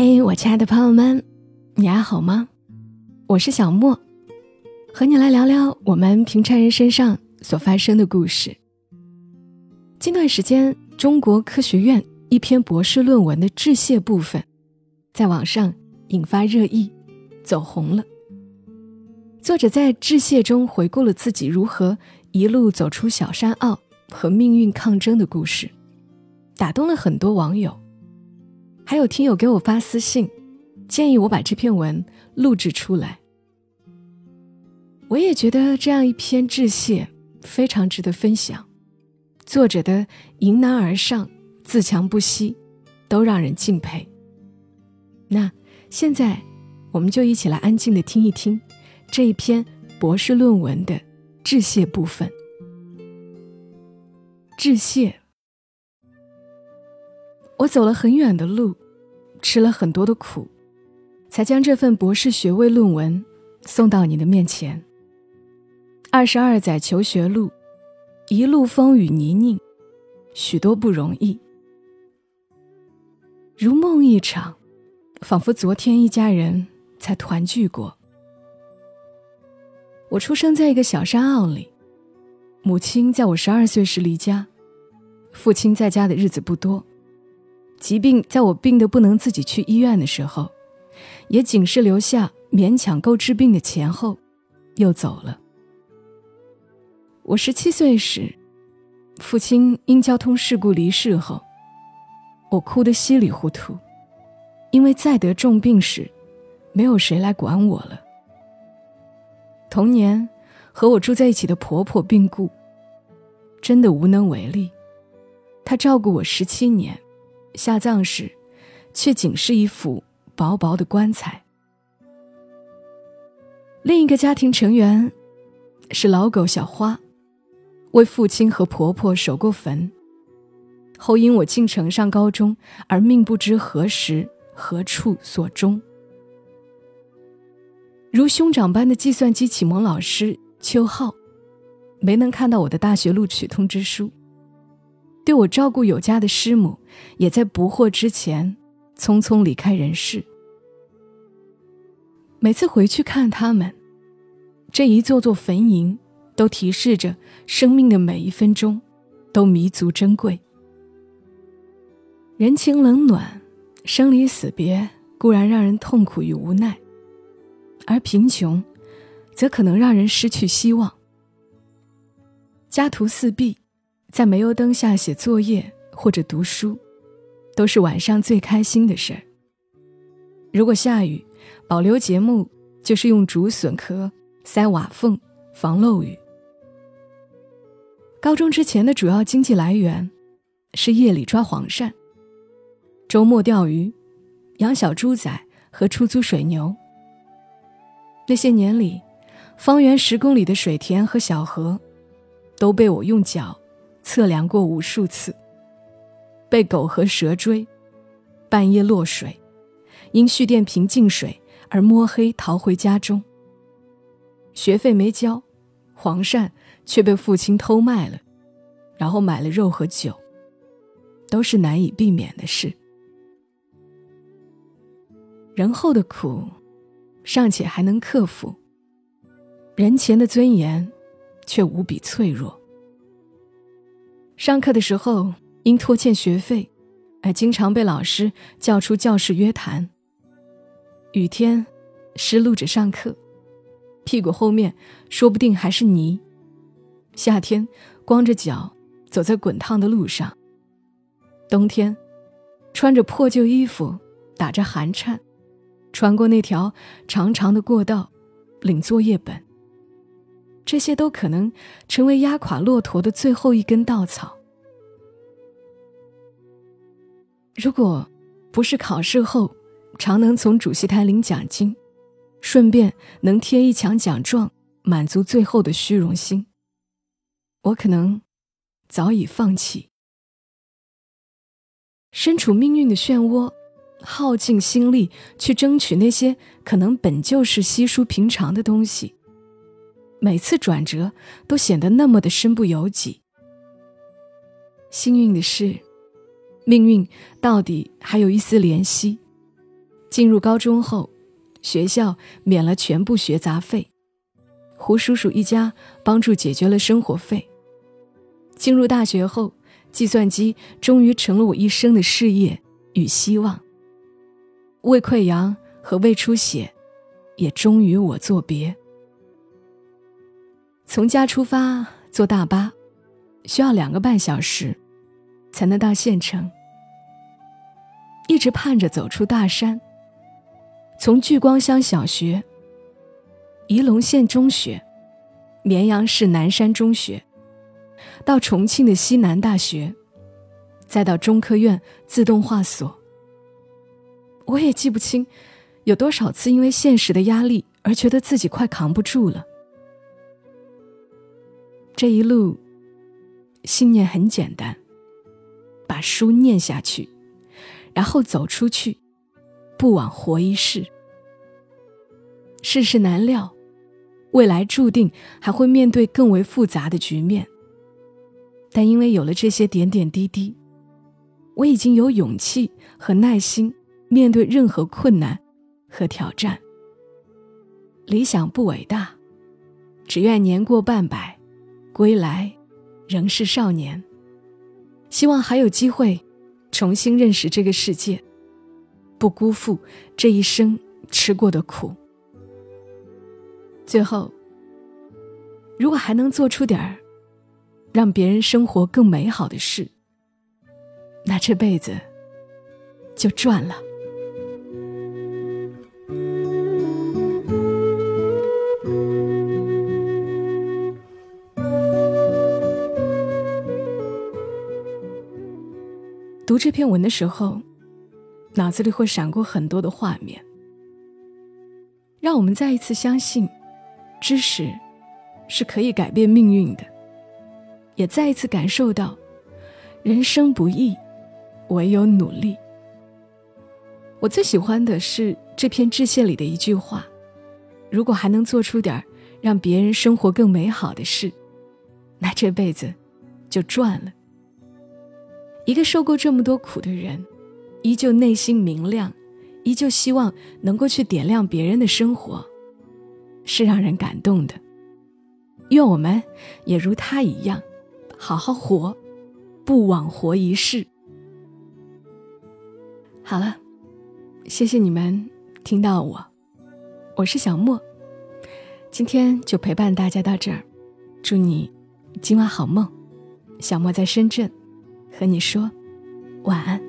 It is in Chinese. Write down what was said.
嘿，我亲爱的朋友们，你还好吗？我是小莫，和你来聊聊我们平常人身上所发生的故事。近段时间，中国科学院一篇博士论文的致谢部分，在网上引发热议，走红了。作者在致谢中回顾了自己如何一路走出小山坳和命运抗争的故事，打动了很多网友。还有听友给我发私信，建议我把这篇文录制出来。我也觉得这样一篇致谢非常值得分享，作者的迎难而上、自强不息，都让人敬佩。那现在，我们就一起来安静的听一听这一篇博士论文的致谢部分。致谢。我走了很远的路，吃了很多的苦，才将这份博士学位论文送到你的面前。二十二载求学路，一路风雨泥泞，许多不容易。如梦一场，仿佛昨天一家人才团聚过。我出生在一个小山坳里，母亲在我十二岁时离家，父亲在家的日子不多。疾病在我病得不能自己去医院的时候，也仅是留下勉强够治病的钱后，又走了。我十七岁时，父亲因交通事故离世后，我哭得稀里糊涂，因为再得重病时，没有谁来管我了。童年和我住在一起的婆婆病故，真的无能为力，她照顾我十七年。下葬时，却仅是一副薄薄的棺材。另一个家庭成员是老狗小花，为父亲和婆婆守过坟，后因我进城上高中而命不知何时何处所终。如兄长般的计算机启蒙老师邱浩，没能看到我的大学录取通知书。对我照顾有加的师母，也在不惑之前匆匆离开人世。每次回去看他们，这一座座坟茔，都提示着生命的每一分钟都弥足珍贵。人情冷暖，生离死别固然让人痛苦与无奈，而贫穷，则可能让人失去希望。家徒四壁。在煤油灯下写作业或者读书，都是晚上最开心的事儿。如果下雨，保留节目就是用竹笋壳塞瓦缝，防漏雨。高中之前的主要经济来源是夜里抓黄鳝，周末钓鱼，养小猪仔和出租水牛。那些年里，方圆十公里的水田和小河，都被我用脚。测量过无数次，被狗和蛇追，半夜落水，因蓄电瓶进水而摸黑逃回家中。学费没交，黄鳝却被父亲偷卖了，然后买了肉和酒，都是难以避免的事。人后的苦，尚且还能克服，人前的尊严，却无比脆弱。上课的时候，因拖欠学费，而经常被老师叫出教室约谈。雨天，湿漉着上课，屁股后面说不定还是泥。夏天，光着脚走在滚烫的路上。冬天，穿着破旧衣服，打着寒颤，穿过那条长长的过道，领作业本。这些都可能成为压垮骆驼的最后一根稻草。如果不是考试后常能从主席台领奖金，顺便能贴一墙奖状，满足最后的虚荣心，我可能早已放弃。身处命运的漩涡，耗尽心力去争取那些可能本就是稀疏平常的东西。每次转折都显得那么的身不由己。幸运的是，命运到底还有一丝怜惜，进入高中后，学校免了全部学杂费，胡叔叔一家帮助解决了生活费。进入大学后，计算机终于成了我一生的事业与希望。胃溃疡和胃出血，也终于我作别。从家出发坐大巴，需要两个半小时，才能到县城。一直盼着走出大山，从聚光乡小学、仪陇县中学、绵阳市南山中学，到重庆的西南大学，再到中科院自动化所。我也记不清，有多少次因为现实的压力而觉得自己快扛不住了。这一路，信念很简单，把书念下去。然后走出去，不枉活一世。世事难料，未来注定还会面对更为复杂的局面。但因为有了这些点点滴滴，我已经有勇气和耐心面对任何困难和挑战。理想不伟大，只愿年过半百，归来仍是少年。希望还有机会。重新认识这个世界，不辜负这一生吃过的苦。最后，如果还能做出点儿让别人生活更美好的事，那这辈子就赚了。读这篇文的时候，脑子里会闪过很多的画面，让我们再一次相信，知识是可以改变命运的，也再一次感受到，人生不易，唯有努力。我最喜欢的是这篇致谢里的一句话：“如果还能做出点让别人生活更美好的事，那这辈子就赚了。”一个受过这么多苦的人，依旧内心明亮，依旧希望能够去点亮别人的生活，是让人感动的。愿我们也如他一样，好好活，不枉活一世。好了，谢谢你们听到我，我是小莫，今天就陪伴大家到这儿，祝你今晚好梦。小莫在深圳。和你说晚安。